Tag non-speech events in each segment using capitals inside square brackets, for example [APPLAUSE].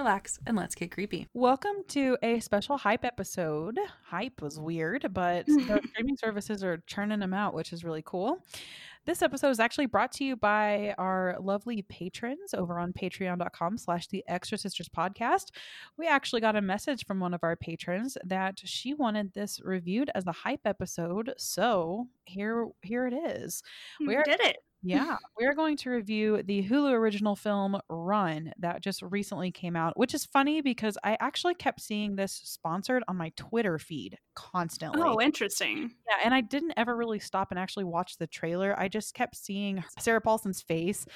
relax, and let's get creepy. Welcome to a special hype episode. Hype was weird, but [LAUGHS] the streaming services are churning them out, which is really cool. This episode is actually brought to you by our lovely patrons over on patreon.com slash the extra sisters podcast. We actually got a message from one of our patrons that she wanted this reviewed as a hype episode. So here here it is. We Where- did it. Yeah, we're going to review the Hulu original film Run that just recently came out, which is funny because I actually kept seeing this sponsored on my Twitter feed oh, constantly. Oh, interesting. yeah, and I didn't ever really stop and actually watch the trailer. I just kept seeing Sarah Paulson's face,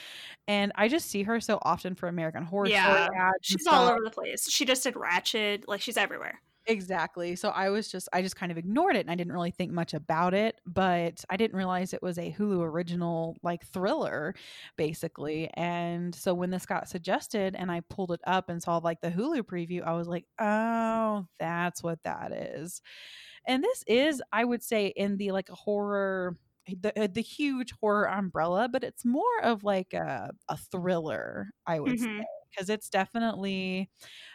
and I just see her so often for American Horror Yeah, She's all over the place. She just did Ratched. Like she's everywhere. Exactly. So I was just I just kind of ignored it and I didn't really think much about it, but I didn't realize it was a Hulu original like thriller basically. And so when this got suggested and I pulled it up and saw like the Hulu preview, I was like, "Oh, that's what that is." And this is I would say in the like a horror the uh, the huge horror umbrella, but it's more of like a a thriller, I would Mhm. say, because it's definitely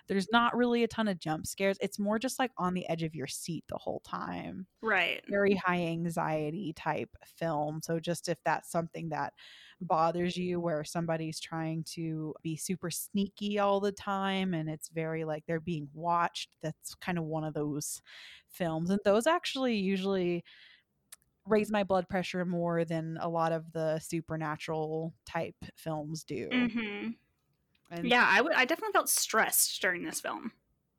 there's not really a ton of jump scares. It's more just like on the edge of your seat the whole time. Right. Very high anxiety type film. So just if that's something that bothers you where somebody's trying to be super sneaky all the time and it's very like they're being watched, that's kind of one of those films. And those actually usually raise my blood pressure more than a lot of the supernatural type films do. hmm And Yeah, I would. I definitely felt stressed during this film.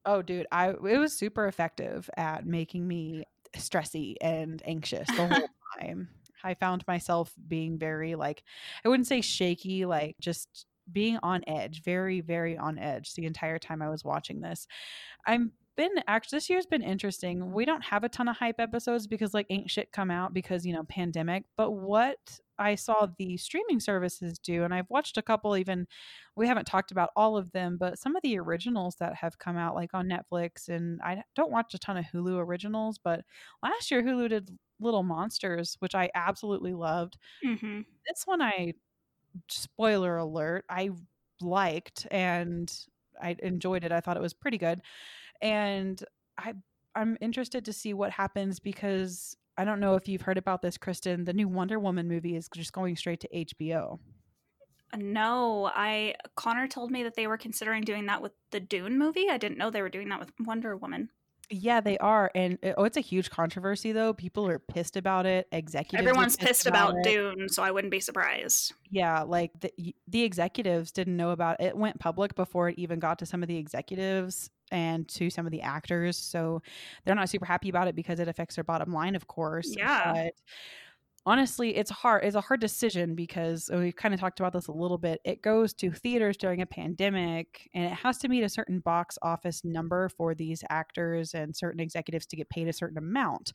Oh, dude, I it was super effective at making me stressy and anxious the whole [LAUGHS] time. I found myself being very like I wouldn't say shaky, like just being on edge, very very on edge the entire time I was watching this. I'm been actually this year's been interesting. We don't have a ton of hype episodes because like ain't shit come out because you know pandemic. But what I saw the streaming services do, and I've watched a couple even we haven't talked about all of them, but some of the originals that have come out, like on Netflix, and I don't watch a ton of Hulu originals, but last year Hulu did Little Monsters, which I absolutely loved. hmm This one, I spoiler alert, I liked and I enjoyed it. I thought it was pretty good, and I I'm interested to see what happens because I don't know if you've heard about this, Kristin. The new Wonder Woman movie is just going straight to HBO. Uh, no, I Connor told me that they were considering doing that with the Dune movie. I didn't know they were doing that with Wonder Woman. Yeah, they are, and it- oh, it's a huge controversy though. People are pissed about it. Executives, Everyone's pissed about, it. Dune, so I wouldn't be surprised. Yeah, like the the executives didn't know about it. It went public before it even got to some of the executives and to some of the actors. So they're not super happy about it because it affects their bottom line, of course. Yeah. But honestly, it's hard. It's a hard decision because oh, we've kind of talked about this a little bit. It goes to theaters during a pandemic and it has to meet a certain box office number for these actors and certain executives to get paid a certain amount.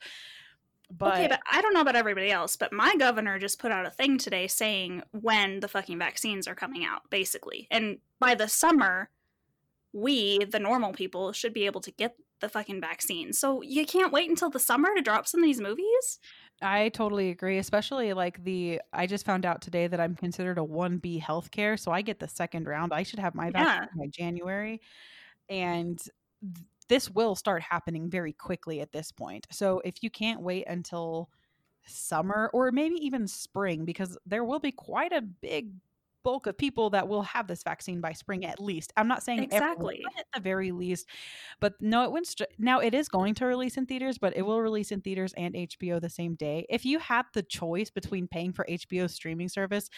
But, okay, but I don't know about everybody else, but my governor just put out a thing today saying when the fucking vaccines are coming out, basically. And by the summer, we, the normal people, should be able to get the fucking vaccine. So you can't wait until the summer to drop some of these movies? I totally agree, especially like the I just found out today that I'm considered a 1B healthcare, so I get the second round. I should have my vaccine by January. And th- this will start happening very quickly at this point. So if you can't wait until summer or maybe even spring because there will be quite a big bulk of people that will have this vaccine by spring at least. I'm not saying Exactly. but at the very least. But no, it went str- now it is going to release in theaters, but it will release in theaters and HBO the same day. If you had the choice between paying for HBO streaming service,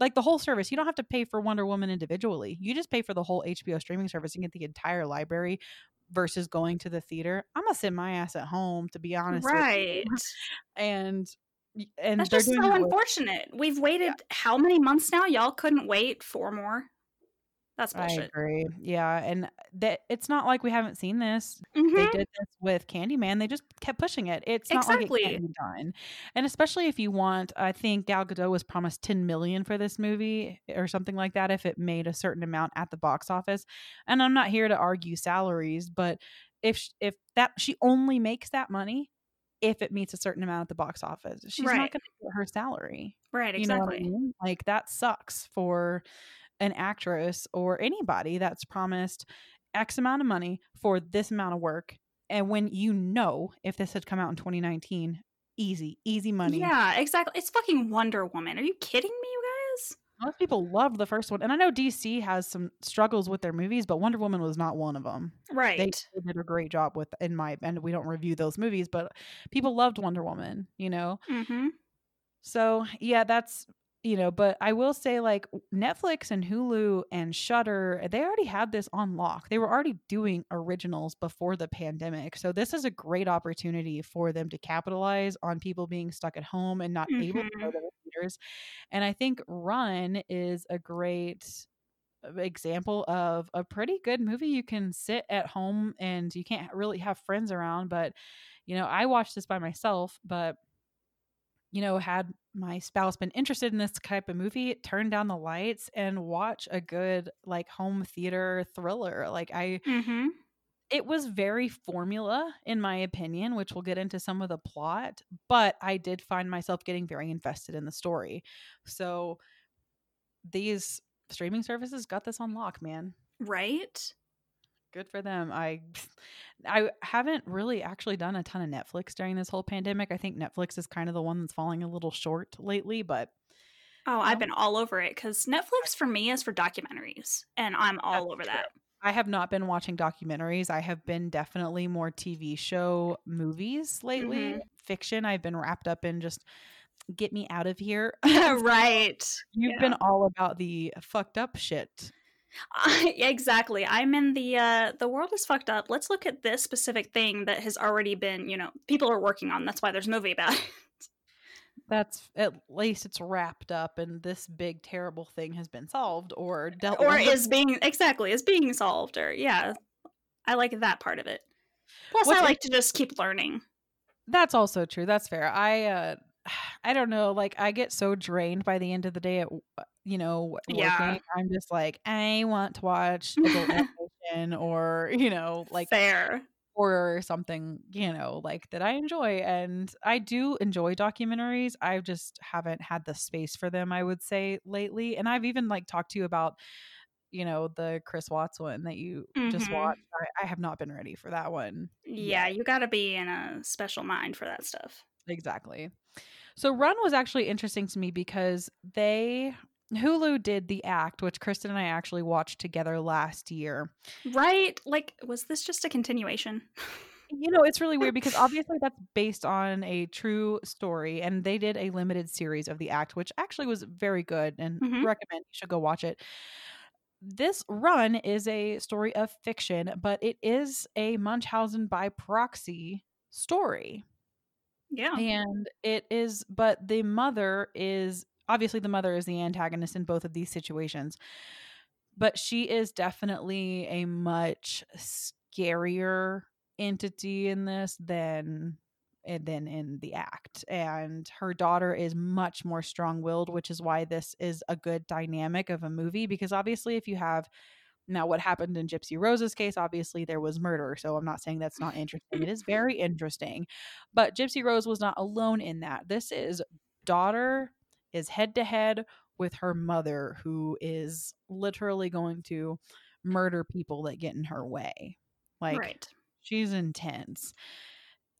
like the whole service, you don't have to pay for Wonder Woman individually. You just pay for the whole HBO streaming service and get the entire library versus going to the theater. I'm gonna sit my ass at home to be honest. with you. Right. [LAUGHS] And and That's just so unfortunate. We've waited how many months now? Y'all couldn't wait four more? That's bullshit. I agree. Yeah, and that it's not like we haven't seen this. They Mhm. did this with Candyman. They just kept pushing it. It's not like it can't be done. And especially if you want, I think Gal Gadot was promised 10 million for this movie or something like that if it made a certain amount at the box office. And I'm not here to argue salaries, but if if that she only makes that money if it meets a certain amount at the box office. She's not going to get her salary. Right, You know what I exactly. mean? Like that sucks for an actress or anybody that's promised X amount of money for this amount of work. And when you know if this had come out in 2019, easy, easy money. Yeah, exactly. It's fucking Wonder Woman. Are you kidding me, you guys? Most people loved the first one. And I know DC has some struggles with their movies, but Wonder Woman was not one of them. Right. They did a great job with, in my, and we don't review those movies, but people loved Wonder Woman, you know? mm-hmm. So yeah, that's you know, but I will say like Netflix and Hulu and Shudder, they already had this on lock. They were already doing originals before the pandemic. So this is a great opportunity for them to capitalize on people being stuck at home and not able to go Mhm. to the theaters. And I think Run is a great uh, example of a pretty good movie you can sit at home and you can't really have friends around but you know i watched this by myself but you know, had my spouse been interested in this type of movie, turn down the lights and watch a good like home theater thriller. Like I Mm-hmm. it was very formula in my opinion, which we'll get into some of the plot, but I did find myself getting very invested in the story. So these streaming services got this on lock, man. Right? Good for them. I [LAUGHS] I haven't really actually done a ton of Netflix during this whole pandemic. I think Netflix is kind of the one that's falling a little short lately, but Oh, I've been all over it because Netflix for me is for documentaries, and I'm all over true. that. I have not been watching documentaries. I have been definitely more TV show movies lately. Mhm. Fiction, I've been wrapped up in just get me out of here. [LAUGHS] [LAUGHS] right. You've Yeah. been all about the fucked up shit. I, [LAUGHS] exactly. I'm in the uh the world is fucked up. Let's look at this specific thing that has already been, you know, people are working on. That's why there's a movie about it. That's at least it's wrapped up and this big terrible thing has been solved or dealt or with. is being exactly is being solved or yeah. I like that part of it. Plus What's I like to just keep learning. That's also true. That's fair. I uh [SIGHS] I don't know, like I get so drained by the end of the day at uh, you know, w- Yeah. working. I'm just like I want to watch [LAUGHS] or, you know, like Fair. or something, you know, like that I enjoy and I do enjoy documentaries. I just haven't had the space for them, I would say lately. And I've even like talked to you about you know the Chris Watts one that you just Mhm. watched. I, I have not been ready for that one. Yeah, you got to be in a special mind for that stuff. Exactly. So Run was actually interesting to me because they Hulu did the act, which Kristin and I actually watched together last year. Right? Like was this just a continuation? [LAUGHS] You know, it's really weird because obviously that's based on a true story, and they did a limited series of the act, which actually was very good and Mhm. recommend you should go watch it. This run is a story of fiction, but it is a Munchausen by proxy story. Yeah. And it is, but the mother is obviously the mother is the antagonist in both of these situations. But she is definitely a much scarier entity in this than eh, than in the act. And her daughter is much more strong-willed, which is why this is a good dynamic of a movie because obviously if you have now what happened in Gypsy Rose's case, obviously there was murder, so I'm not saying that's not interesting. It is very interesting. But Gypsy Rose was not alone in that. This is daughter is head to head with her mother, who is literally going to murder people that get in her way. Like right. she's intense.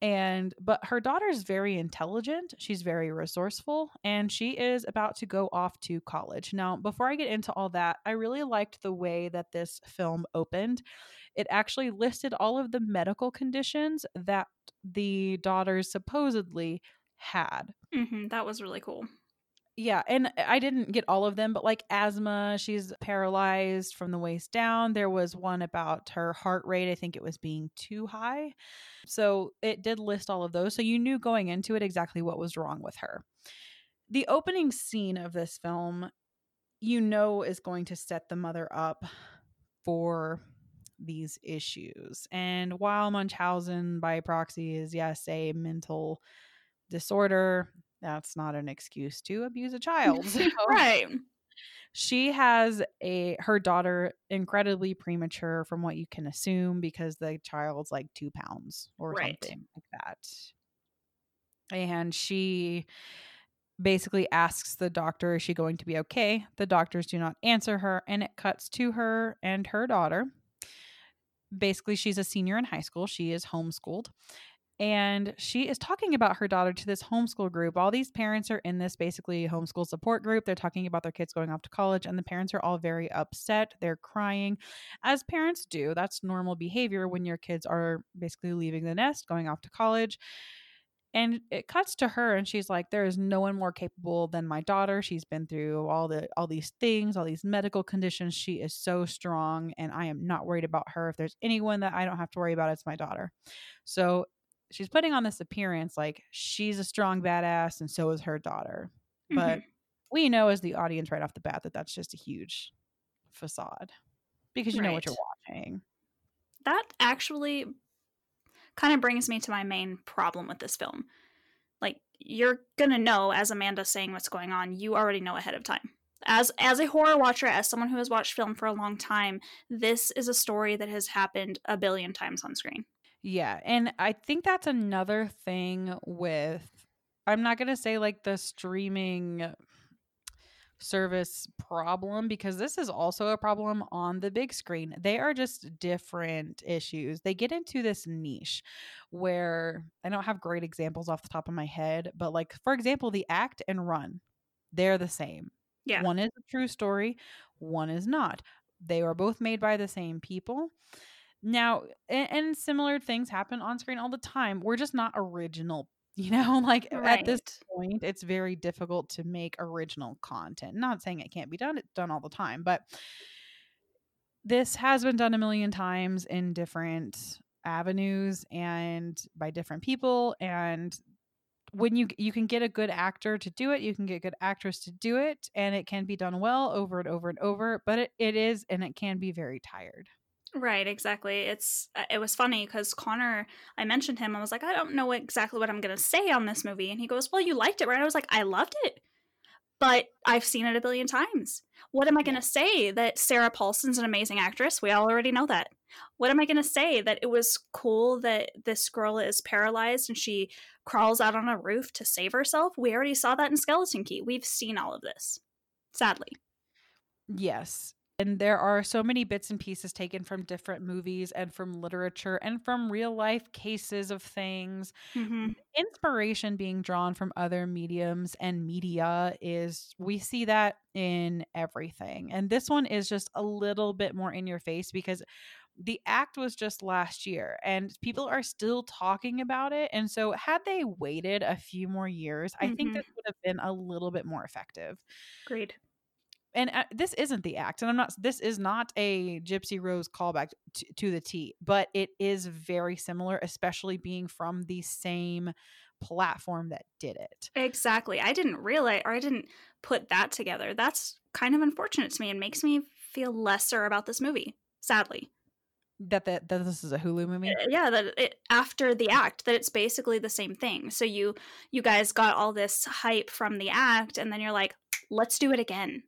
And but her daughter's very intelligent, she's very resourceful, and she is about to go off to college. Now, before I get into all that, I really liked the way that this film opened. It actually listed all of the medical conditions that the daughters supposedly had. hmm That was really cool. Yeah, and I didn't get all of them, but like asthma, she's paralyzed from the waist down. There was one about her heart rate, I think it was being too high. So it did list all of those. So you knew going into it exactly what was wrong with her. The opening scene of this film you know is going to set the mother up for these issues. And while Munchausen by proxy is, yes, a mental disorder, that's not an excuse to abuse a [LAUGHS] child. [LAUGHS] So right. she has a her daughter incredibly premature from what you can assume because the child's like two pounds or Right. something like that. And she basically asks the doctor, is she going to be okay? The doctors do not answer her, and it cuts to her and her daughter. Basically, she's a senior in high school. She is homeschooled. And she is talking about her daughter to this homeschool group. All these parents are in this basically homeschool support group. They're talking about their kids going off to college, and the parents are all very upset. They're crying, as parents do. That's normal behavior when your kids are basically leaving the nest, going off to college. And it cuts to her and she's like there is no one more capable than my daughter. She's been through all the all these things, all these medical conditions. She is so strong and I am not worried about her. If there's anyone that I don't have to worry about, it's my daughter. So she's putting on this appearance like she's a strong badass and so is her daughter. But Mhm. we know as the audience right off the bat that that's just a huge facade because you know what you're watching. that actually kind of brings me to my main problem with this film. Like you're gonna know as Amanda's saying what's going on, you already know ahead of time. As as a horror watcher, as someone who has watched film for a long time, this is a story that has happened a billion times on screen. Yeah, and I think that's another thing with I'm not going to say like the streaming service problem because this is also a problem on the big screen. They are just different issues. They get into this niche where I don't have great examples off the top of my head, but like for example, the act and run, they're the same. Yeah. One is a true story, one is not. They are both made by the same people. Now, and, and similar things happen on screen all the time. We're just not original, [LAUGHS] you know? Like at this point, it's very difficult to make original content. Not saying it can't be done, it's done all the time, but this has been done a million times in different avenues and by different people and when you you can get a good actor to do it you can get a good actress to do it and it can be done well over and over and over but it, it is and it can be very tired Right, exactly. It's uh, it was funny because Connor, I mentioned him. I was like, I don't know exactly what I'm gonna say on this movie, and he goes, "Well, you liked it, right?" I was like, "I loved it, but I've seen it a billion times. What am I gonna say that Sarah Paulson's an amazing actress? We all already know that. What am I gonna say that it was cool that this girl is paralyzed and she crawls out on a roof to save herself? We already saw that in Skeleton Key. We've seen all of this, sadly. Yes. And there are so many bits and pieces taken from different movies and from literature and from real life cases of things. hmm Inspiration being drawn from other mediums and media is, we see that in everything. And this one is just a little bit more in your face because the act was just last year and people are still talking about it. And so, had they waited a few more years, I think Mhm. this would have been a little bit more effective Agreed. And uh, this isn't the act and i'm not this is not a gypsy rose callback to, to the t but it is very similar especially being from the same platform that did it Exactly. I didn't realize, or I didn't put that together. That's kind of unfortunate to me and makes me feel lesser about this movie, sadly. that that, that this is a hulu movie Uh, Yeah, that it, after the act, that it's basically the same thing. So you you guys got all this hype from the act, and then you're like, let's do it again.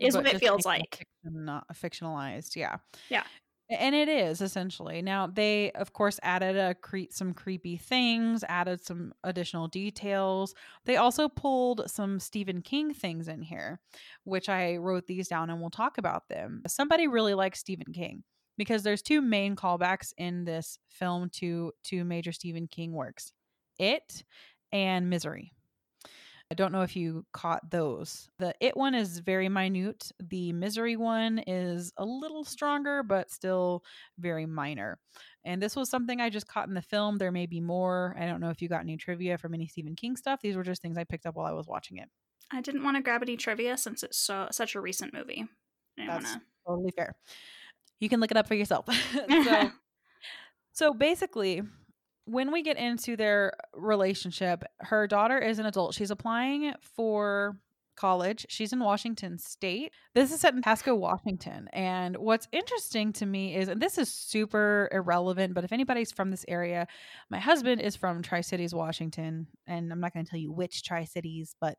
Is what it feels like. not fictionalized yeah. Yeah. And it is essentially. Now they of course added a cre- some creepy things added some additional details. They also pulled some stephen king things in here which i wrote these down and we'll talk about them. Somebody really likes stephen king because there's two main callbacks in this film to two major stephen king works it and misery I don't know if you caught those. The It one is very minute. The Misery one is a little stronger, but still very minor. And this was something I just caught in the film. There may be more. I don't know if you got any trivia from any Stephen King stuff. These were just things I picked up while I was watching it. I didn't want to grab any trivia since it's so such a recent movie. That's want totally fair. You can look it up for yourself. [LAUGHS] so, [LAUGHS] so basically, when we get into their relationship, her daughter is an adult. She's applying for college. She's in Washington State. This is set in Pasco, Washington. And what's interesting to me is, and this is super irrelevant, but if anybody's from this area, my husband is from Tri Cities, Washington. And I'm not going to tell you which Tri Cities, but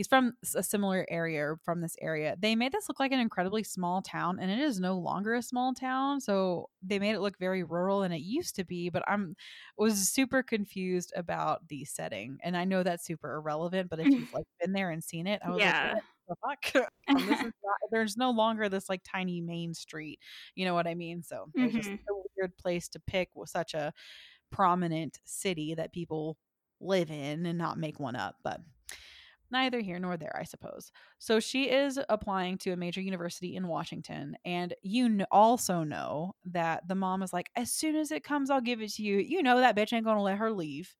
he's from a similar area from this area. They made this look like an incredibly small town, and it is no longer a small town. So they made it look very rural, and it used to be. But I'm was super confused about the setting, and I know that's super irrelevant. But if you've [LAUGHS] like been there and seen it, I was Yeah. like, what the fuck? [LAUGHS] [LAUGHS] Um, this is not, there's no longer this like tiny main street. You know what I mean? So it's just a weird place to pick with such a prominent city that people live in and not make one up. But neither here nor there, I suppose. So she is applying to a major university in Washington. And you kn- also know that the mom is like, as soon as it comes, I'll give it to you. You know, that bitch ain't going to let her leave.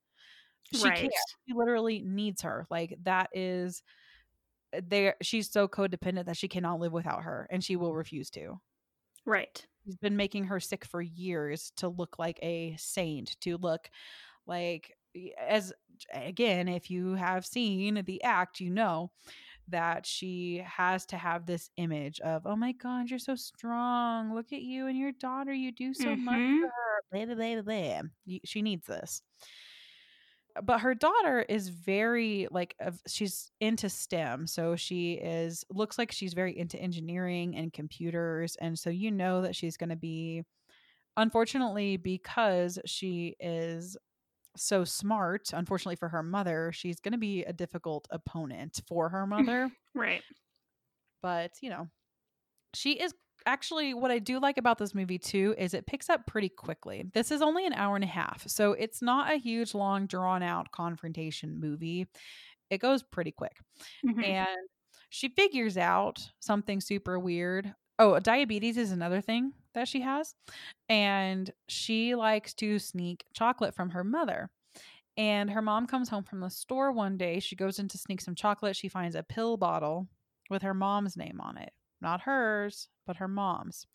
She right. can't. She literally needs her. Like, that is. Eh, there, she's so codependent that she cannot live without her, and she will refuse to. Right. He's been making her sick for years to look like a saint, to look like as again, if you have seen the act, you know that she has to have this image of, oh my God, you're so strong. Look at you and your daughter. You do so much Mhm. Blah, blah, blah, blah, blah. She needs this. But her daughter is very like she's into STEM, so she is looks like she's very into engineering and computers, and so you know that she's going to be unfortunately because she is so smart unfortunately for her mother she's going to be a difficult opponent for her [LAUGHS] mother Right. but you know she is actually what i do like about this movie too is it picks up pretty quickly this is only an hour and a half so it's not a huge long drawn out confrontation movie it goes pretty quick Mhm. and she figures out something super weird. Oh, diabetes is another thing that she has. And she likes to sneak chocolate from her mother. And her mom comes home from the store one day. She goes in to sneak some chocolate. She finds a pill bottle with her mom's name on it. Not hers, but her mom's.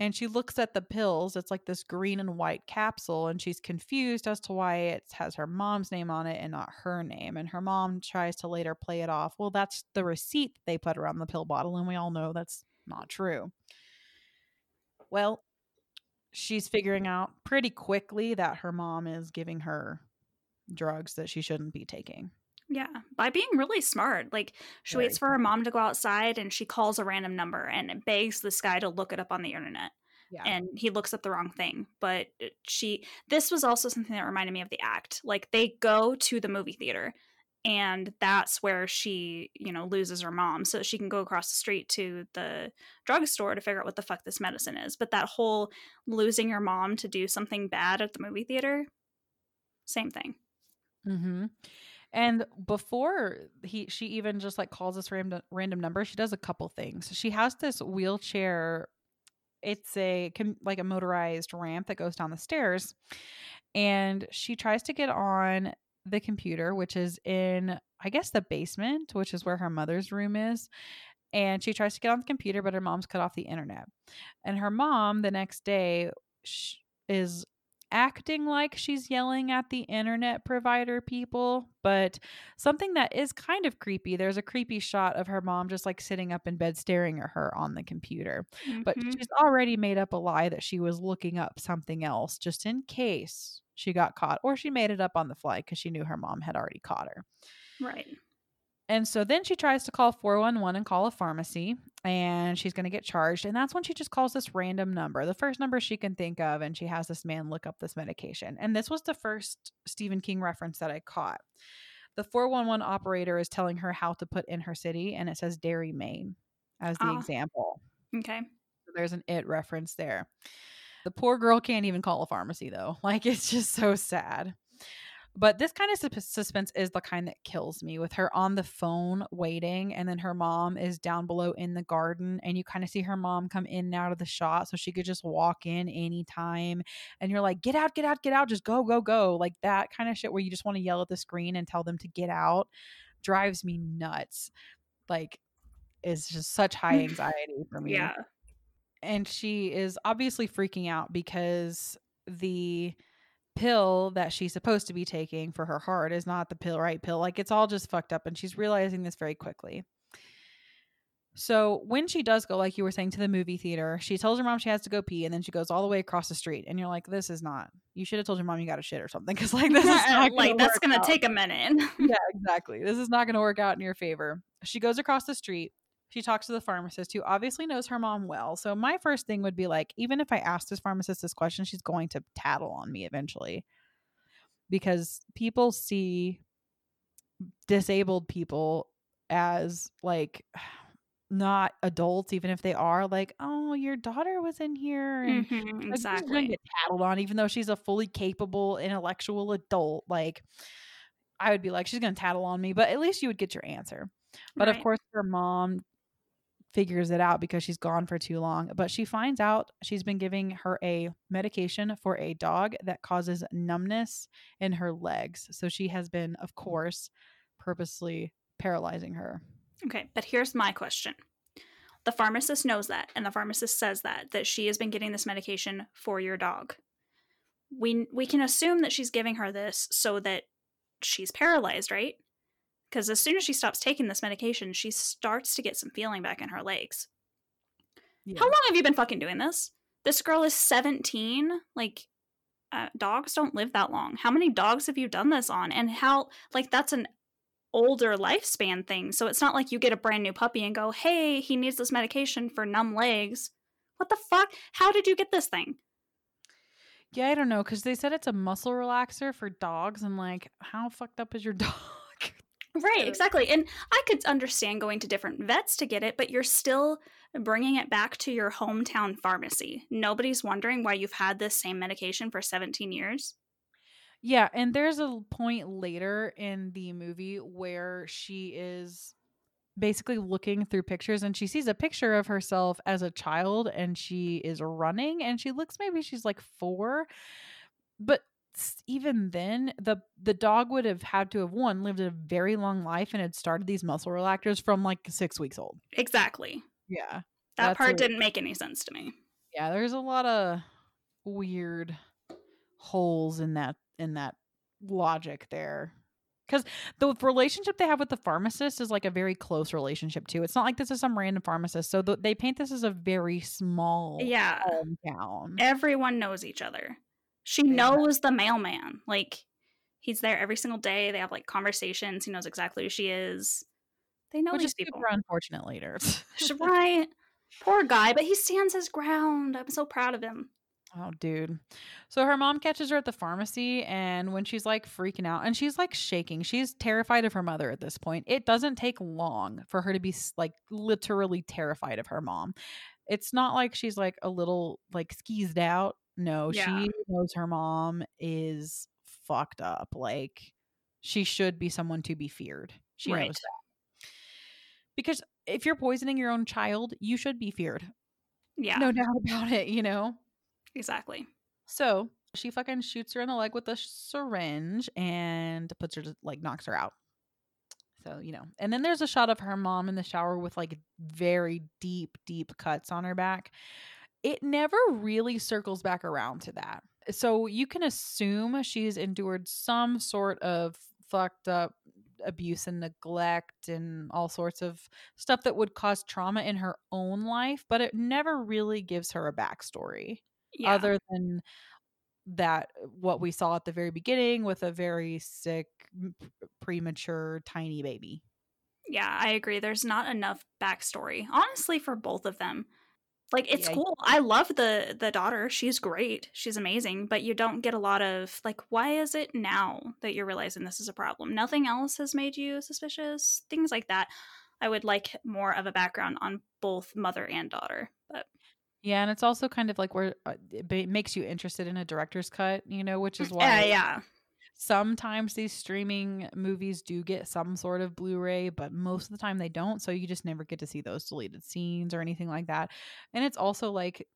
And she looks at the pills. It's like this green and white capsule, and she's confused as to why it has her mom's name on it and not her name. And her mom tries to later play it off. Well, that's the receipt they put around the pill bottle, and we all know that's not true. Well, she's figuring out pretty quickly that her mom is giving her drugs that she shouldn't be taking. Yeah, by being really smart. Like she Very waits for her mom to go outside and she calls a random number and begs this guy to look it up on the internet. Yeah. And he looks up the wrong thing. But uh, she this was also something that reminded me of the act. Like they go to the movie theater and that's where she, you know, loses her mom so she can go across the street to the drugstore to figure out what the fuck this medicine is. But that whole losing your mom to do something bad at the movie theater, same thing. Mm-hmm. And before he, she even just like calls this random random number. She does a couple things. She has this wheelchair. It's a like a motorized ramp that goes down the stairs, and she tries to get on the computer, which is in I guess the basement, which is where her mother's room is. And she tries to get on the computer, but her mom's cut off the internet. And her mom the next day is acting like she's yelling at the internet provider people, but something that is kind of creepy. There's a creepy shot of her mom just like sitting up in bed staring at her on the computer. But Mhm. she's already made up a lie that she was looking up something else just in case she got caught, or she made it up on the fly because she knew her mom had already caught her. right. And so then she tries to call 411 and call a pharmacy, and she's going to get charged. And that's when she just calls this random number, the first number she can think of, and she has this man look up this medication. And this was the first Stephen King reference that I caught. The 411 operator is telling her how to put in her city, and it says Derry, Maine as the Ah. example. Okay. So there's an it reference there. The poor girl can't even call a pharmacy though. Like it's just so sad. But this kind of sus- suspense is the kind that kills me with her on the phone waiting and then her mom is down below in the garden and you kind of see her mom come in and out of the shot so she could just walk in anytime and you're like get out get out get out just go go go like that kind of shit where you just want to yell at the screen and tell them to get out drives me nuts like is just such high [LAUGHS] anxiety for me Yeah. and she is obviously freaking out because the pill that she's supposed to be taking for her heart is not the pill right pill like it's all just fucked up and she's realizing this very quickly so when she does go like you were saying to the movie theater she tells her mom she has to go pee and then she goes all the way across the street and you're like this is not you should have told your mom you got a shit or something because like this is [LAUGHS] not like gonna that's gonna out. take a minute. yeah exactly this is not to work out in your favor she goes across the street she talks to the pharmacist who obviously knows her mom well. So my first thing would be like even if i asked this pharmacist this question she's going to tattle on me eventually. Because people see disabled people as like [SIGHS] not adults even if they are like oh your daughter was in here and Mhm, like, she's gonna exactly. get tattled on even though she's a fully capable intellectual adult like i would be like she's gonna tattle on me but at least you would get your answer. But of course her mom figures it out because she's gone for too long but she finds out she's been giving her a medication for a dog that causes numbness in her legs so she has been of mm. course purposely paralyzing her Okay, but here's my question. The pharmacist knows that, and the pharmacist says that that she has been getting this medication for your dog. We we can assume that she's giving her this so that she's paralyzed, right? Because as soon as she stops taking this medication, she starts to get some feeling back in her legs. yeah. How long have you been fucking doing this? This girl is 17. Like, uh, dogs don't live that long. How many dogs have you done this on? And how, like, that's an older lifespan thing. So it's not like you get a brand new puppy and go, hey, he needs this medication for numb legs. What the fuck? How did you get this thing? Yeah, I don't know because they said it's a muscle relaxer for dogs, and like, how fucked up is your [LAUGHS] dog? Right, exactly. And I could understand going to different vets to get it, but you're still bringing it back to your hometown pharmacy. Nobody's wondering why you've had this same medication for 17 years. yeah, and there's a point later in the movie where she is basically looking through pictures and she sees a picture of herself as a child and she is running and she looks maybe she's like 4 but even then the the dog would have had to have one lived a very long life and had started these muscle relaxers from like 6 weeks old Exactly. yeah That part a- didn't make any sense to me. yeah there's a lot of weird holes in that in that logic there because the relationship they have with the pharmacist is like a very close relationship too it's not like this is some random pharmacist so th- they paint this as a very small Yeah. hometown Everyone knows each other. She Yeah. knows the mailman. Like, he's there every single day. They have like conversations. He knows exactly who she is. They know which these is people. super unfortunate later [LAUGHS] right. Poor guy, but he stands his ground. I'm so proud of him. Oh, dude. So her mom catches her at the pharmacy, and when she's like freaking out, and she's like shaking, she's terrified of her mother at this point. It doesn't take long for her to be like literally terrified of her mom. It's not like she's like a little like skeezed out. No, Yeah. she knows her mom is fucked up. Like she should be someone to be feared. She Right. knows that. Because if you're poisoning your own child, you should be feared. Yeah, No [LAUGHS] doubt about it, you know? exactly. So she fucking shoots her in the leg with a syringe and puts her to like knocks her out. So, you know, and then there's a shot of her mom in the shower with like very deep, deep cuts on her back. It never really circles back around to that. So you can assume she's endured some sort of fucked up abuse and neglect and all sorts of stuff that would cause trauma in her own life, but it never really gives her a backstory Yeah. other than that uh, what we saw at the very beginning with a very sick premature tiny baby Yeah, I agree. There's not enough backstory, honestly, for both of them. Like it's Yeah. cool. I love the the daughter. She's great. She's amazing. But you don't get a lot of like, why is it now that you're realizing this is a problem? Nothing else has made you suspicious. Things like that. I would like more of a background on both mother and daughter. But yeah and it's also kind of like where uh, it makes you interested in a director's cut you know which is why yeah, yeah, sometimes these streaming movies do get some sort of blu-ray but most of the time they don't so you just never get to see those deleted scenes or anything like that. And it's also like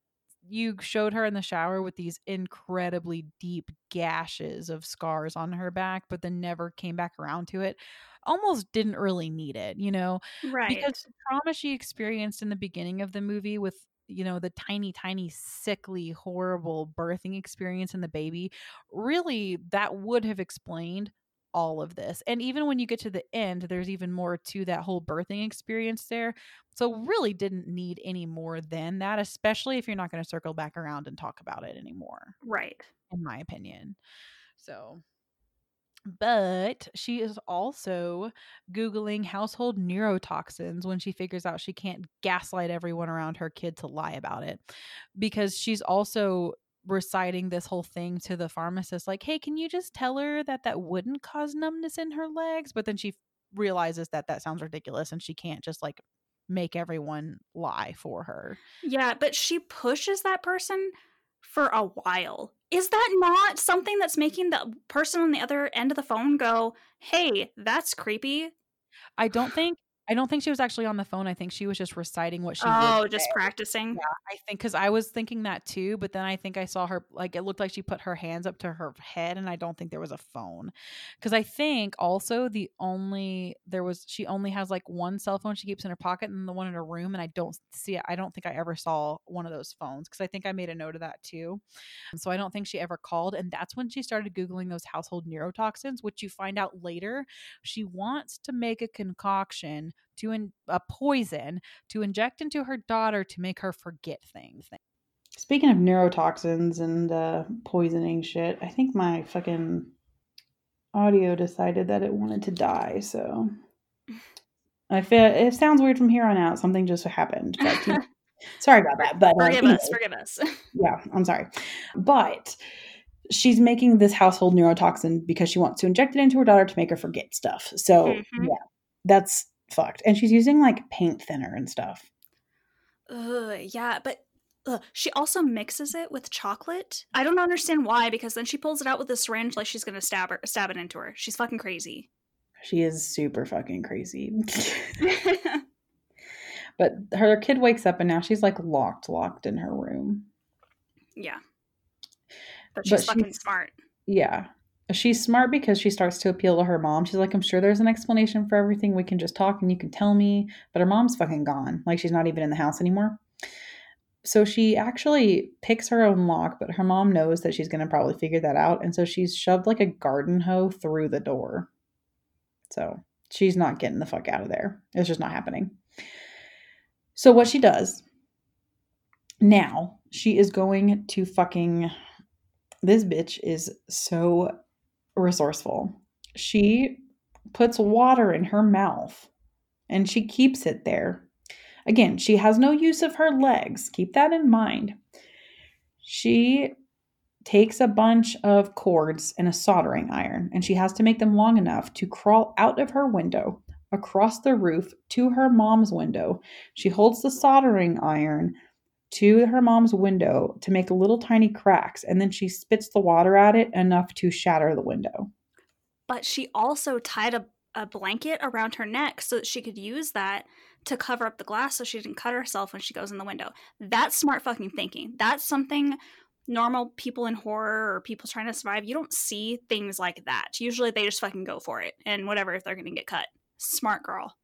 you showed her in the shower with these incredibly deep gashes of scars on her back but then never came back around to it. Almost didn't really need it you know? Right. because the trauma she experienced in the beginning of the movie with you know, the tiny, tiny, sickly, horrible birthing experience in the baby, really that would have explained all of this. And even when you get to the end, there's even more to that whole birthing experience there. So, really didn't need any more than that, especially if you're not going to circle back around and talk about it anymore, Right. in my opinion. So, but she is also Googling household neurotoxins when she figures out she can't gaslight everyone around her kid to lie about it. Because she's also reciting this whole thing to the pharmacist like, hey, can you just tell her that that wouldn't cause numbness in her legs? But then she realizes that that sounds ridiculous and she can't just like make everyone lie for her. Yeah, but she pushes that person for a while. Is that not something that's making the person on the other end of the phone go, "Hey, that's creepy"? I don't think I don't think she was actually on the phone. I think she was just reciting what she Oh, say. just practicing. Yeah, I think because I was thinking that too, but then I think I saw her like it looked like she put her hands up to her head, and I don't think there was a phone. Because I think also the only there was she only has like one cell phone she keeps in her pocket and the one in her room, and I don't see it. I don't think I ever saw one of those phones because I think I made a note of that too. So I don't think she ever called, and that's when she started googling those household neurotoxins, which you find out later she wants to make a concoction to in, a poison to inject into her daughter to make her forget things. Speaking of neurotoxins and uh, poisoning shit, I think my fucking audio decided that it wanted to die. So [LAUGHS] I feel it sounds weird from here on out. Something just happened. But, [LAUGHS] you know, sorry about that. But uh, Forgive anyway, us, forgive us. [LAUGHS] yeah, I'm sorry. But she's making this household neurotoxin because she wants to inject it into her daughter to make her forget stuff. So Mhm. yeah, that's fucked. And she's using like paint thinner and stuff. Ugh, yeah, but ugh, she also mixes it with chocolate. I don't understand why, because then she pulls it out with a syringe like she's gonna stab her, stab it into her. She's fucking crazy. She is super fucking crazy. [LAUGHS] but her kid wakes up and now she's like locked, locked in her room. yeah, but But she's fucking she's- smart. Yeah. She's smart because she starts to appeal to her mom. She's like, I'm sure there's an explanation for everything. We can just talk and you can tell me. But her mom's fucking gone. Like, she's not even in the house anymore. So she actually picks her own lock, but her mom knows that she's going to probably figure that out. And so she's shoved like a garden hoe through the door. So she's not getting the fuck out of there. It's just not happening. So what she does now, she is going to fucking. This bitch is so resourceful. She puts water in her mouth and she keeps it there. Again, she has no use of her legs. Keep that in mind. She takes a bunch of cords and a soldering iron, and she has to make them long enough to crawl out of her window, across the roof to her mom's window. She holds the soldering iron to her mom's window to make little tiny cracks, and then she spits the water at it enough to shatter the window. But she also tied a, a blanket around her neck so that she could use that to cover up the glass so she didn't cut herself when she goes in the window. That's smart fucking thinking. That's something normal people in horror or people trying to survive, you don't see things like that. Usually they just fucking go for it and whatever if they're going to get cut. Smart girl.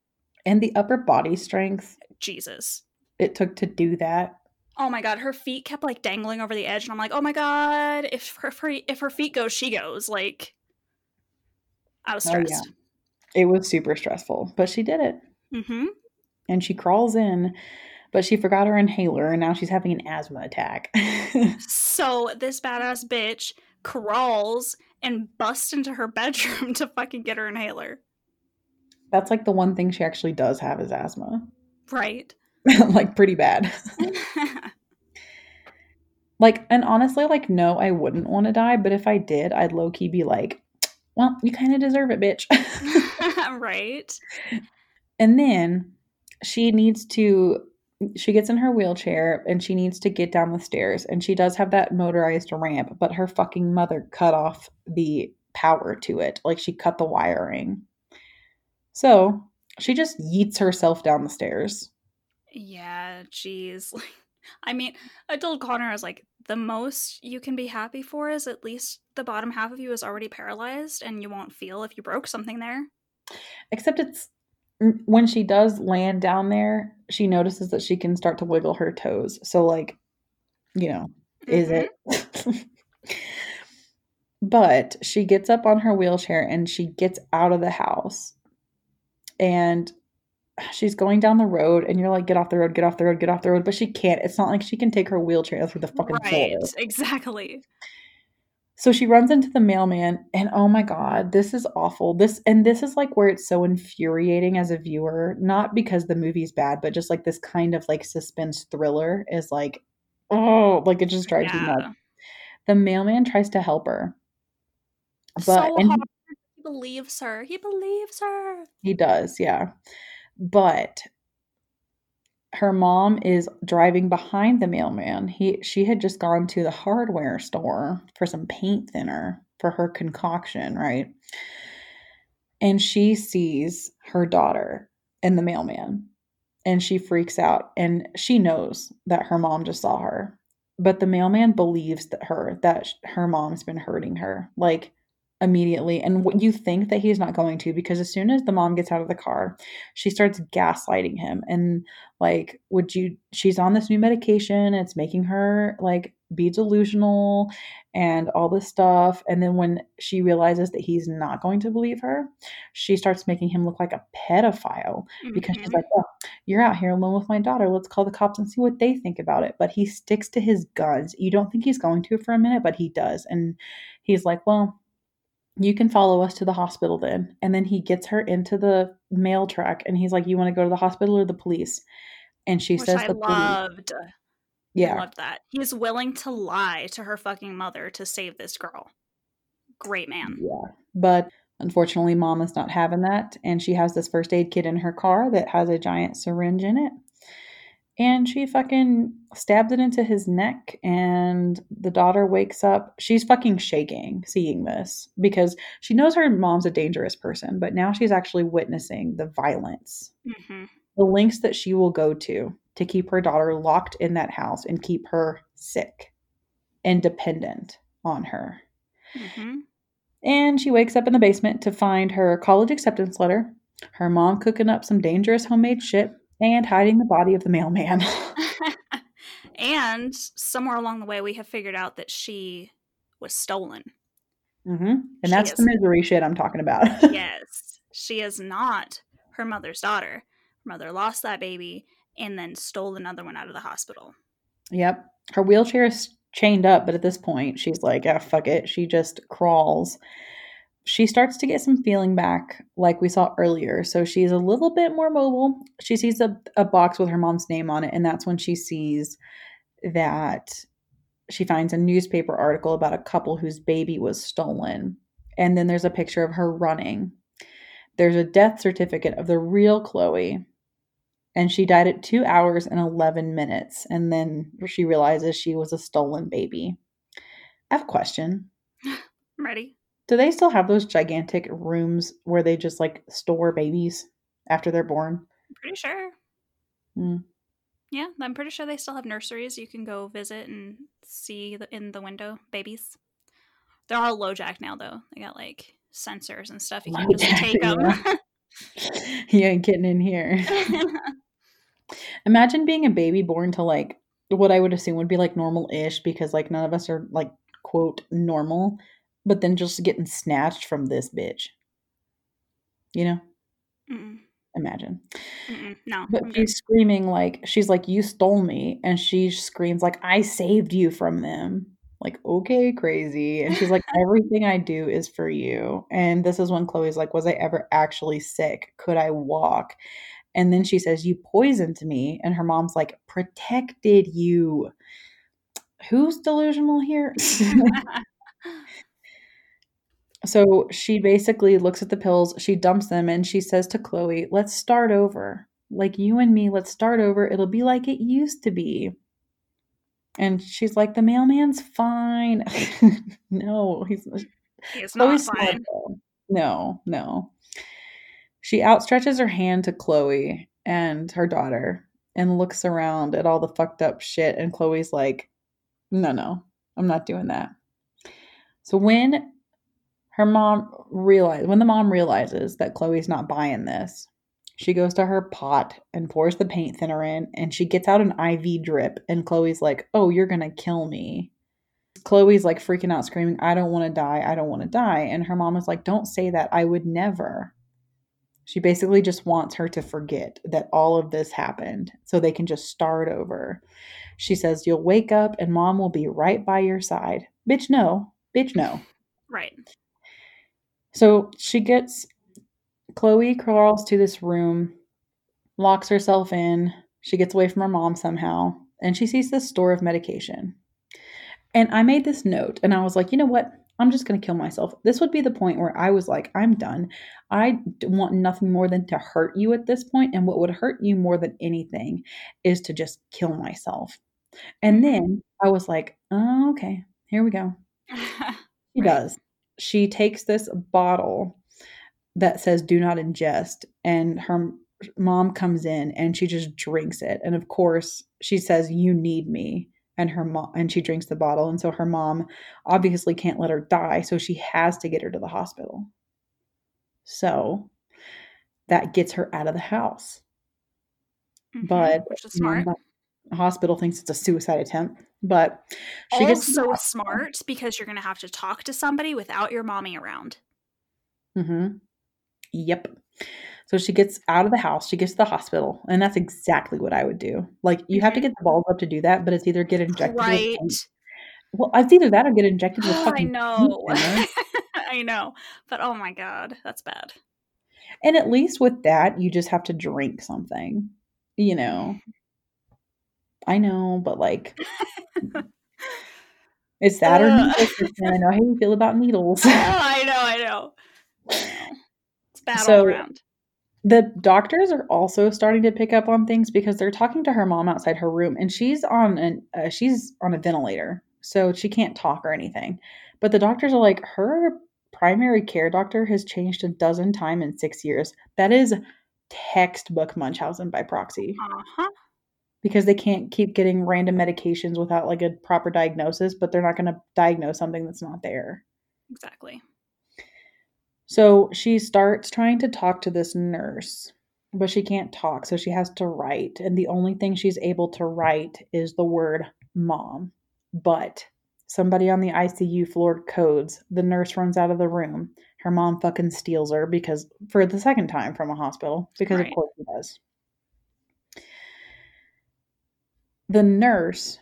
And the upper body strength Jesus. it took to do that. Oh my god, her feet kept like dangling over the edge, and I'm like, oh my god, if her, if her if her feet go, she goes. Like, I was Oh, yeah. stressed. It was super stressful, but she did it. Mm-hmm. And she crawls in, but she forgot her inhaler, and now she's having an asthma attack. [LAUGHS] So this badass bitch crawls and busts into her [LAUGHS] bedroom to fucking get her inhaler. That's like the one thing she actually does have is asthma. Right. [LAUGHS] like pretty bad. [LAUGHS] Like, and honestly, like, no, I wouldn't want to die, but if I did, I'd low key be like, well, you kind of deserve it, bitch. [LAUGHS] right. and then she needs to, she gets in her wheelchair and she needs to get down the stairs. And she does have that motorized ramp, but her fucking mother cut off the power to it. Like, she cut the wiring. So she just yeets herself down the stairs. Yeah, jeez. [LAUGHS] I mean, I told Connor, I was like, the most you can be happy for is at least the bottom half of you is already paralyzed and you won't feel if you broke something there. Except it's when she does land down there, she notices that she can start to wiggle her toes. So, like, you know, is Mhm. it? [LAUGHS] but she gets up on her wheelchair and she gets out of the house. And she's going down the road, and you're like, get off the road, get off the road, get off the road. But she can't. It's not like she can take her wheelchair through the fucking Right. floor. Exactly. So she runs into the mailman, and oh my god, this is awful. This and this is like where it's so infuriating as a viewer, not because the movie's bad, but just like this kind of like suspense thriller is like, oh, like it just drives you Yeah. nuts. The mailman tries to help her, but so hard. He believes her. He believes her. he does, yeah. But her mom is driving behind the mailman. He she had just gone to the hardware store for some paint thinner for her concoction, right? And she sees her daughter and the mailman and she freaks out and she knows that her mom just saw her. But the mailman believes that her that her mom's been hurting her like immediately and what you think that he's not going to because as soon as the mom gets out of the car, she starts gaslighting him and like would you she's on this new medication it's making her like be delusional and all this stuff and then when she realizes that he's not going to believe her she starts making him look like a pedophile because she's Mhm. like oh you're out here alone with my daughter let's call the cops and see what they think about it but he sticks to his guns you don't think he's going to for a minute but he does and he's like well you can follow us to the hospital then. And then he gets her into the mail truck and he's like, You want to go to the hospital or the police? And she Which says I the police. loved. I Yeah. loved that. He's willing to lie to her fucking mother to save this girl. Great man. Yeah. But unfortunately, mom is not having that. And she has this first aid kit in her car that has a giant syringe in it. And she fucking stabs it into his neck. And the daughter wakes up. She's fucking shaking seeing this because she knows her mom's a dangerous person, but now she's actually witnessing the violence hmm the lengths that she will go to to keep her daughter locked in that house and keep her sick and dependent on her. hmm And she wakes up in the basement to find her college acceptance letter, her mom cooking up some dangerous homemade shit, and hiding the body of the mailman. [LAUGHS] [LAUGHS] and somewhere along the way, we have figured out that she was stolen. hmm And She that's the misery shit I'm talking about. [LAUGHS] yes, she is not her mother's daughter. Her mother lost that baby and then stole another one out of the hospital. Yep. Her wheelchair is chained up, but at this point, she's like, ah, fuck it. She just crawls. She starts to get some feeling back, like we saw earlier. So she's a little bit more mobile. She sees a, a box with her mom's name on it, and that's when she sees that she finds a newspaper article about a couple whose baby was stolen. And then there's a picture of her running. There's a death certificate of the real Chloe, and she died at two hours and 11 minutes. And then she realizes she was a stolen baby. I have a question. [LAUGHS] I'm ready. Do they still have those gigantic rooms where they just like store babies after they're born? I'm pretty sure. Hmm. Yeah, I'm pretty sure they still have nurseries you can go visit and see the, in the window babies. They're all LoJack now, though. They got like sensors and stuff. You can Low just take them. [LAUGHS] [LAUGHS] you ain't getting in here. [LAUGHS] Imagine being a baby born to like what I would assume would be like normal ish because like none of us are like quote normal, but then just getting snatched from this bitch. You know? Mm-mm, Imagine. mm-mm. No, But I'm good. she's screaming like she's like, You stole me. And she screams like, I saved you from them. Like, okay, crazy. And she's like, [LAUGHS] Everything I do is for you. And this is when Chloe's like, Was I ever actually sick? Could I walk? And then she says, You poisoned me. And her mom's like, Protected you. Who's delusional here? [LAUGHS] [LAUGHS] so she basically looks at the pills, she dumps them, and she says to Chloe, Let's start over. Like you and me, let's start over. It'll be like it used to be. And she's like, The mailman's fine. [LAUGHS] no, he's He's not fine. though. No, no. She outstretches her hand to Chloe and her daughter and looks around at all the fucked up shit. And Chloe's like, no, no, I'm not doing that. So when her mom realize when the mom realizes that Chloe's not buying this, She goes to her pot and pours the paint thinner in, and she gets out an IV drip. And Chloe's like, Oh, you're going to kill me. Chloe's like freaking out, screaming, I don't want to die. I don't want to die. And her mom is like, Don't say that. I would never. She basically just wants her to forget that all of this happened so they can just start over. She says, You'll wake up and mom will be right by your side. Bitch, no. Bitch, no. [LAUGHS] Right. So she gets Chloe crawls to this room, locks herself in. She gets away from her mom somehow, and she sees this store of medication. And I made this note, and I was like, you know what? I'm just going to kill myself. This would be the point where I was like, I'm done. I want nothing more than to hurt you at this point. And what would hurt you more than anything is to just kill myself. And then I was like, oh, okay, here we go. [LAUGHS] She Right. does. She takes this bottle that says do not ingest, and her mom comes in and she just drinks it. And of course, she says, You need me. And her mom and she drinks the bottle. And so her mom obviously can't let her die. So she has to get her to the hospital. So that gets her out of the house. Mhm, But smart. the hospital thinks it's a suicide attempt. But she gets also hospital. smart because you're going to have to talk to somebody without your mommy around. Mm-hmm. Yep. So she gets out of the house, she gets to the hospital, and that's exactly what I would do. Like you have to Mhm. get the balls up to do that, but it's either get injected with Right. well, it's either that or get injected with Oh, I know. [LAUGHS] I know. But oh my god, that's bad. And at least with that, you just have to drink something. You know. I know, but like [LAUGHS] it's that or needles. I know how you feel about needles. oh, [LAUGHS] I know, I know. It's bad So- around. the doctors are also starting to pick up on things because they're talking to her mom outside her room and she's on an uh, she's on a ventilator so she can't talk or anything but the doctors are like her primary care doctor has changed a dozen times in six years that is textbook munchausen by proxy Uh-huh. Because they can't keep getting random medications without like a proper diagnosis but they're not going to diagnose something that's not there Exactly. So she starts trying to talk to this nurse, but she can't talk, so she has to write. And the only thing she's able to write is the word mom. But somebody on the ICU floor codes. The nurse runs out of the room. Her mom fucking steals her because for the second time from a hospital, because Right. of course he does. The nurse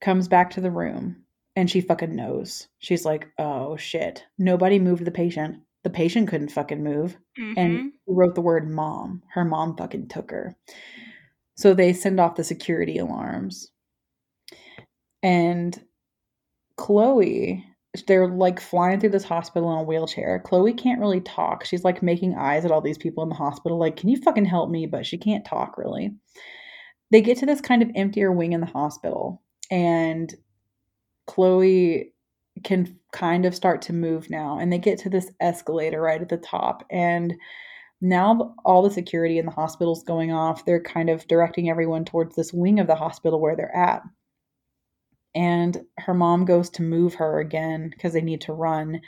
comes back to the room and she fucking knows. She's like, oh shit. Nobody moved the patient. The patient couldn't fucking move. Mhm. And wrote the word mom. Her mom fucking took her. So they send off the security alarms. And Chloe, they're like flying through this hospital in a wheelchair. Chloe can't really talk. She's like making eyes at all these people in the hospital, like, can you fucking help me? But she can't talk really. They get to this kind of emptier wing in the hospital, and Chloe can kind of start to move now. And they get to this escalator right at the top. And now all the security in the hospital's going off. They're kind of directing everyone towards this wing of the hospital where they're at. And her mom goes to move her again because they need to run.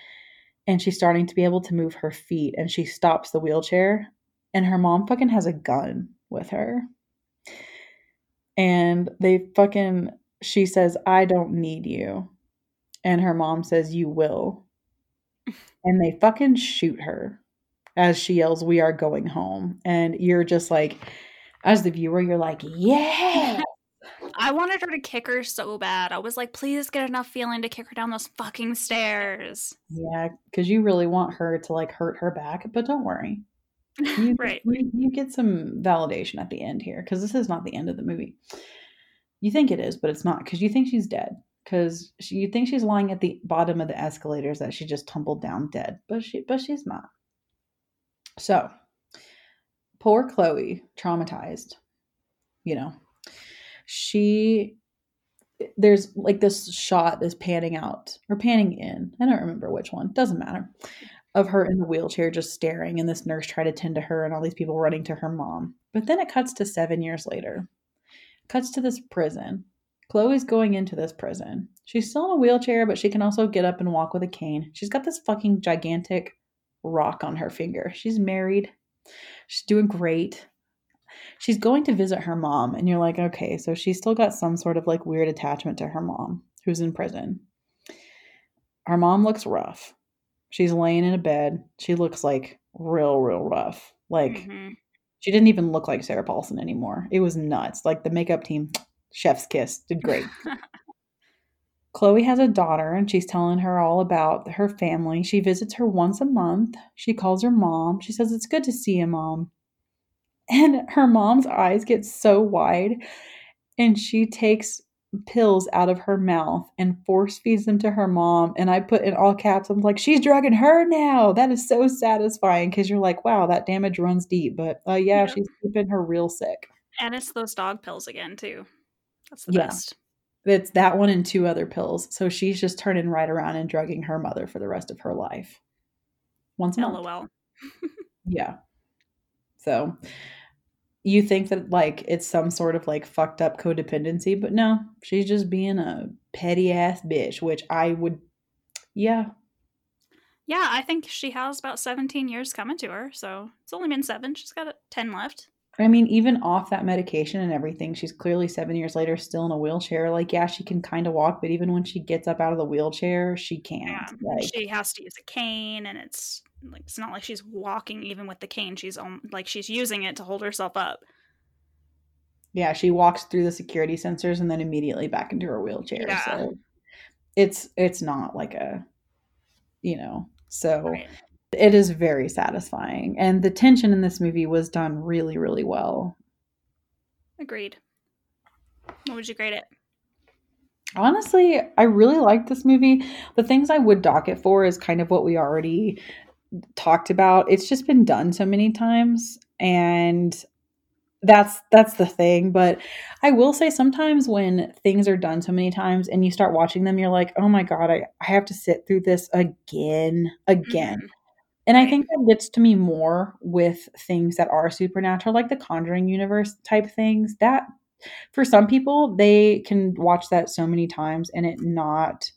And she's starting to be able to move her feet. And she stops the wheelchair. And her mom fucking has a gun with her. And they fucking, she says, I don't need you. And her mom says, You will. [LAUGHS] And they fucking shoot her as she yells, We are going home. And you're just like, as the viewer, you're like, Yeah. [LAUGHS] I wanted her to kick her so bad. I was like, please get enough feeling to kick her down those fucking stairs. Yeah, because you really want her to like hurt her back, but don't worry. [LAUGHS] You, right. you, you get some validation at the end here because this is not the end of the movie. You think it is, but it's not because you think she's dead. Because you think she's lying at the bottom of the escalators that she just tumbled down dead, but she but she's not. So, poor Chloe, traumatized. You know, she there's like this shot this panning out or panning in i don't remember which one doesn't matter of her in the wheelchair just staring and this nurse trying to tend to her and all these people running to her mom. But then it cuts to seven years later. Cuts to this prison. Chloe's going into this prison. She's still in a wheelchair but she can also get up and walk with a cane. She's got this fucking gigantic rock on her finger. She's married. She's doing great. She's going to visit her mom, and you're like, okay, so she's still got some sort of like weird attachment to her mom who's in prison. Her mom looks rough. She's laying in a bed. She looks like real, real rough. Like, Mhm. she didn't even look like Sarah Paulson anymore. It was nuts. Like, the makeup team, [TSK] chef's kiss, did great. [LAUGHS] Chloe has a daughter and she's telling her all about her family. She visits her once a month. She calls her mom. She says, It's good to see you, mom. And her mom's eyes get so wide and she takes pills out of her mouth and force feeds them to her mom. And I put in all caps, I'm like, She's drugging her now. That is so satisfying because you're like, Wow, that damage runs deep. But uh, yeah, Yeah. she's keeping her real sick. And it's those dog pills again too. That's the Yeah. best. It's that one and two other pills. So she's just turning right around and drugging her mother for the rest of her life. Once a month. LOL. [LAUGHS] Yeah. So you think that like it's some sort of like fucked up codependency, but no, she's just being a petty ass bitch, which I would yeah. Yeah, I think she has about 17 years coming to her, so it's only been seven. She's got uh, 10 left. I mean, even off that medication and everything, she's clearly seven years later still in a wheelchair. Like, yeah, she can kind of walk, but even when she gets up out of the wheelchair, she can't. Yeah, Like, she has to use a cane, and it's like it's not like she's walking even with the cane. She's um, like she's using it to hold herself up. Yeah, she walks through the security sensors and then immediately back into her wheelchair. Yeah. So it's it's not like a you know, so Right. it is very satisfying. And the tension in this movie was done really, really well. Agreed. What would you grade it? Honestly, I really liked this movie. The things I would dock it for is kind of what we already talked about. It's just been done so many times and that's that's the thing, but I will say sometimes when things are done so many times and you start watching them you're like, "Oh my god, I I have to sit through this again, again." Mhm. And I think that gets to me more with things that are supernatural, like the Conjuring universe type things. That for some people, they can watch that so many times and it not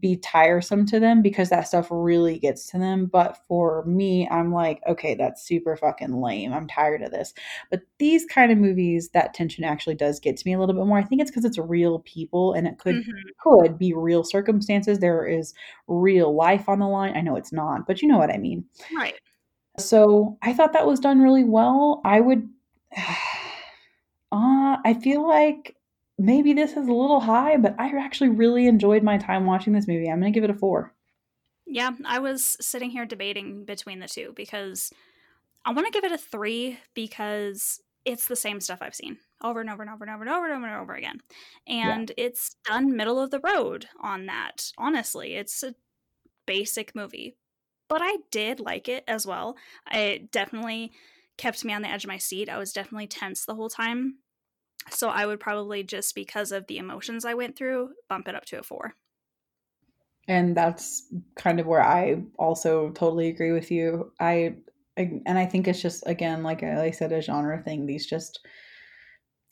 be tiresome to them because that stuff really gets to them. But for me, I'm like, okay, that's super fucking lame. I'm tired of this. But these kind of movies, that tension actually does get to me a little bit more. I think it's because it's real people and it could Mhm. could be real circumstances. There is real life on the line. I know it's not, but you know what I mean. Right. So I thought that was done really well. I would, [SIGHS] uh, I feel like maybe this is a little high, but I actually really enjoyed my time watching this movie. I'm going to give it a four. Yeah, I was sitting here debating between the two because I want to give it a three because it's the same stuff I've seen over and over and over and over and over and over and over again. And it's done middle of the road on that. Honestly, it's a basic movie. But I did like it as well. It definitely kept me on the edge of my seat. I was definitely tense the whole time. So I would probably just because of the emotions I went through, bump it up to a four. And that's kind of where I also totally agree with you. I, I and I think it's just again, like I, said, a genre thing. These just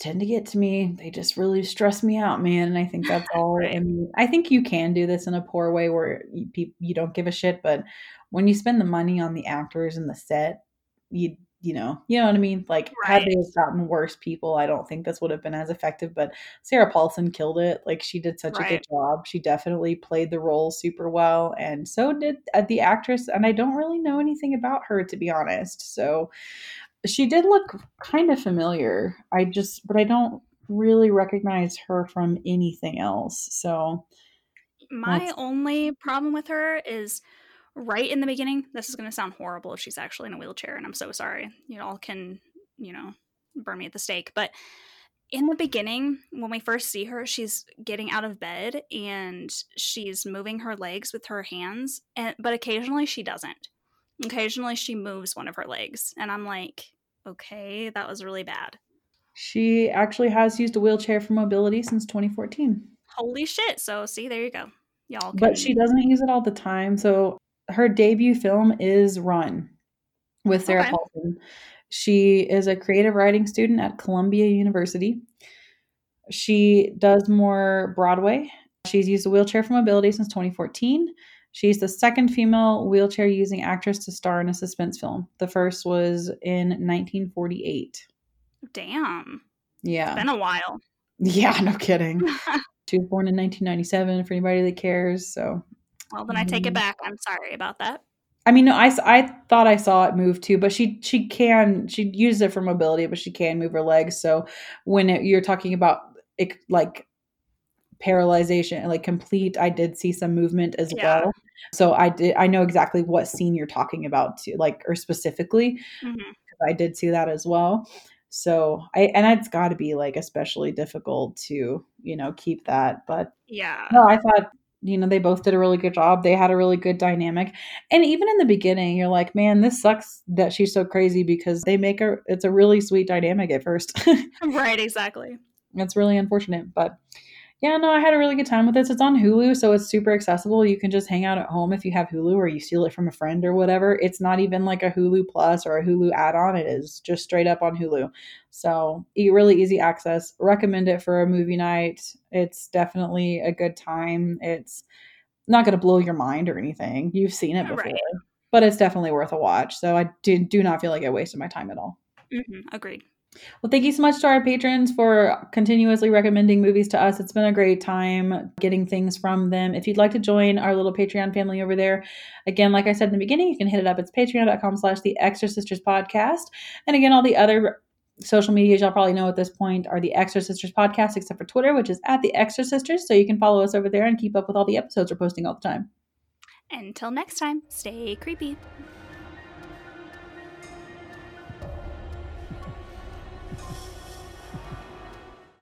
tend to get to me. They just really stress me out, man. And I think that's [LAUGHS] all. Right. And I think you can do this in a poor way where you, you don't give a shit. But when you spend the money on the actors and the set, you you know you know what I mean. Like had Right. they gotten worse people, I don't think this would have been as effective. But Sarah Paulson killed it. Like she did such a good job. She definitely played the role super well, and so did uh, the actress. And I don't really know anything about her to be honest. So she did look kind of familiar. I just, but I don't really recognize her from anything else. So My only problem with her is right in the beginning. This is going to sound horrible if she's actually in a wheelchair, and I'm so sorry. You all can, you know, burn me at the stake. But in the beginning, when we first see her, she's getting out of bed and she's moving her legs with her hands, and but occasionally she doesn't. Occasionally she moves one of her legs, and I'm like, okay, that was really bad. she actually has used a wheelchair for mobility since 2014, Holy shit! So see, there you go. Y'all, can, but she doesn't use it all the time. So her debut film is Run with Sarah Okay. Paulson. She is a creative writing student at Columbia University. She does more Broadway. She's used a wheelchair for mobility since 2014. She's the second female wheelchair using actress to star in a suspense film. The first was in 1948. Damn. Yeah. It's been a while. [LAUGHS] Yeah, no kidding. [LAUGHS] She was born in 1997 for anybody that cares. So, well, then I take it Mhm. back. I'm sorry about that. I mean, no, I, I thought I saw it move too, but she she can she uses it for mobility, but she can move her legs. So when it, you're talking about it, like paralyzation, like complete, I did see some movement as Yeah. well. So I did I know exactly what scene you're talking about too, like or specifically. hmm I did see that as well. So I and it's got to be like especially difficult to you know keep that, but Yeah. no, I thought, you know, they both did a really good job. They had a really good dynamic. And even in the beginning, you're like, man, this sucks that she's so crazy because they make her, it's a really sweet dynamic at first. [LAUGHS] Right, exactly. it's really unfortunate. But yeah, no, I had a really good time with this. It's on Hulu, so it's super accessible. You can just hang out at home if you have Hulu or you steal it from a friend or whatever. It's not even like a Hulu Plus or a Hulu add on. It is just straight up on Hulu. So really easy access. Recommend it for a movie night. It's definitely a good time. It's not going to blow your mind or anything. You've seen it before, Right. but it's definitely worth a watch. So I do, do not feel like I wasted my time at all. hmm Agreed. Well, thank you so much to our patrons for continuously recommending movies to us. It's been a great time getting things from them. If you'd like to join our little Patreon family over there, again, like I said in the beginning, you can hit it up. It's patreon.com slash the Extra Sisters podcast. And again, all the other social medias y'all probably know at this point are the Extra Sisters podcast, except for Twitter, which is at the Extra Sisters. So you can follow us over there and keep up with all the episodes we're posting all the time. Until next time, stay creepy.